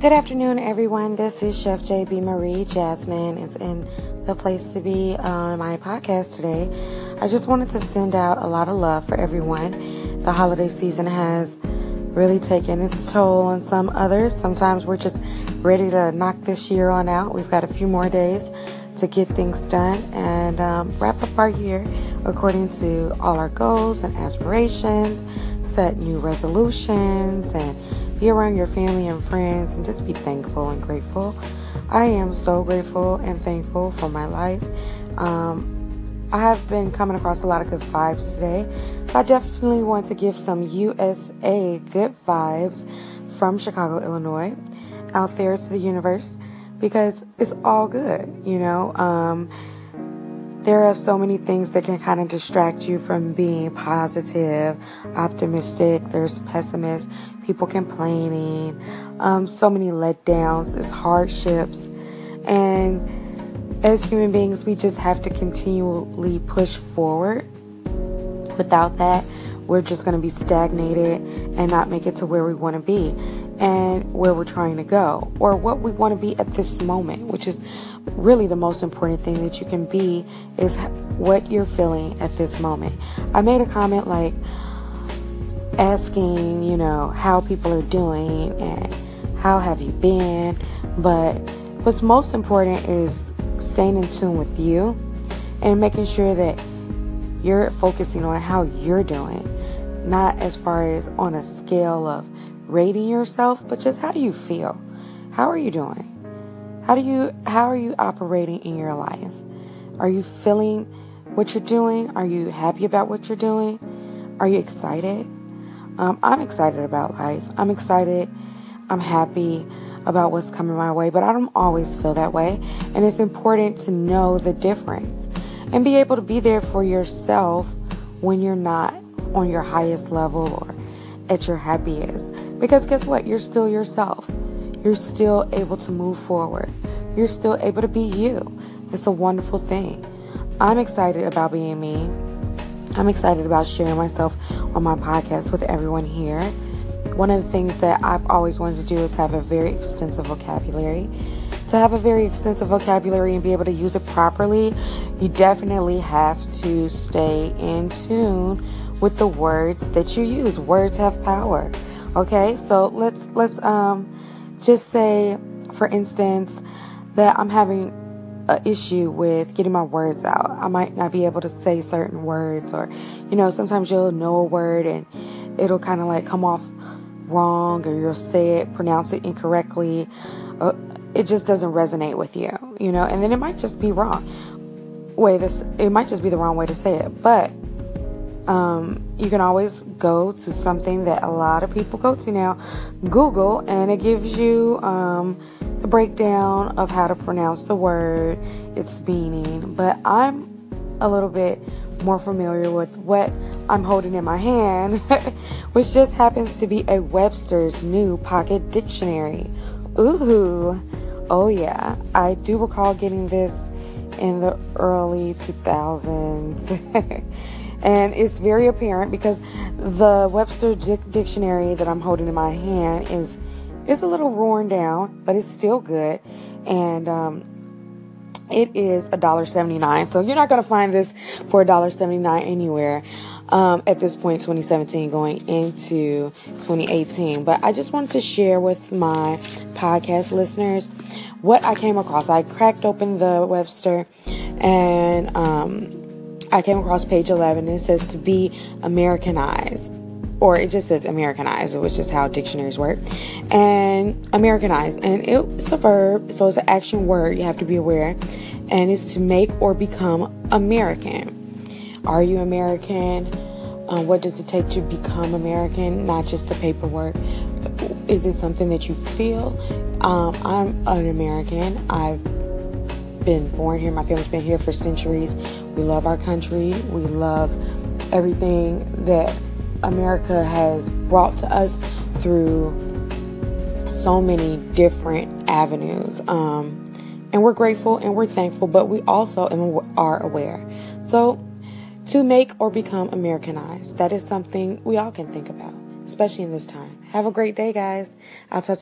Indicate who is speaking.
Speaker 1: Good afternoon, everyone. This is Chef JB Marie. Jasmine is in the place to be on my podcast today. I just wanted to send out a lot of love for everyone. The holiday season has really taken its toll on some others. Sometimes we're just ready to knock this year on out. We've got a few more days to get things done and um, wrap up our year according to all our goals and aspirations, set new resolutions, and be around your family and friends and just be thankful and grateful. I am so grateful and thankful for my life. Um, I have been coming across a lot of good vibes today, so I definitely want to give some USA good vibes from Chicago, Illinois, out there to the universe because it's all good, you know. Um, there are so many things that can kind of distract you from being positive, optimistic. There's pessimists, people complaining, um, so many letdowns, it's hardships. And as human beings, we just have to continually push forward. Without that, we're just going to be stagnated and not make it to where we want to be and where we're trying to go or what we want to be at this moment, which is really the most important thing that you can be is what you're feeling at this moment. I made a comment like asking, you know, how people are doing and how have you been, but what's most important is staying in tune with you and making sure that you're focusing on how you're doing, not as far as on a scale of rating yourself, but just how do you feel? How are you doing? How do you how are you operating in your life? Are you feeling what you're doing? Are you happy about what you're doing? Are you excited? Um, I'm excited about life. I'm excited. I'm happy about what's coming my way, but I don't always feel that way. And it's important to know the difference and be able to be there for yourself when you're not on your highest level or at your happiest. Because guess what? You're still yourself. You're still able to move forward. You're still able to be you. It's a wonderful thing. I'm excited about being me. I'm excited about sharing myself on my podcast with everyone here. One of the things that I've always wanted to do is have a very extensive vocabulary. To have a very extensive vocabulary and be able to use it properly, you definitely have to stay in tune with the words that you use. Words have power. Okay, so let's let's um just say, for instance, that I'm having an issue with getting my words out. I might not be able to say certain words, or you know, sometimes you'll know a word and it'll kind of like come off wrong, or you'll say it, pronounce it incorrectly. Uh, it just doesn't resonate with you, you know, and then it might just be wrong. Way this, it might just be the wrong way to say it, but um, you can always go to something that a lot of people go to now, Google, and it gives you um, the breakdown of how to pronounce the word, its meaning. But I'm a little bit more familiar with what I'm holding in my hand, which just happens to be a Webster's New Pocket Dictionary. Ooh, oh yeah, I do recall getting this in the early 2000s. And it's very apparent because the Webster Dictionary that I'm holding in my hand is is a little worn down, but it's still good. And um, it is a dollar seventy nine. So you're not gonna find this for a dollar seventy nine anywhere um, at this point, 2017 going into 2018. But I just wanted to share with my podcast listeners what I came across. I cracked open the Webster and um, I came across page 11 and it says to be Americanized. Or it just says Americanized, which is how dictionaries work. And Americanized. And it's a verb, so it's an action word, you have to be aware. And it's to make or become American. Are you American? Um, what does it take to become American? Not just the paperwork. Is it something that you feel? Um, I'm an American. I've been born here. My family's been here for centuries. We love our country. We love everything that America has brought to us through so many different avenues. Um, and we're grateful and we're thankful, but we also are aware. So, to make or become Americanized, that is something we all can think about, especially in this time. Have a great day, guys. I'll touch.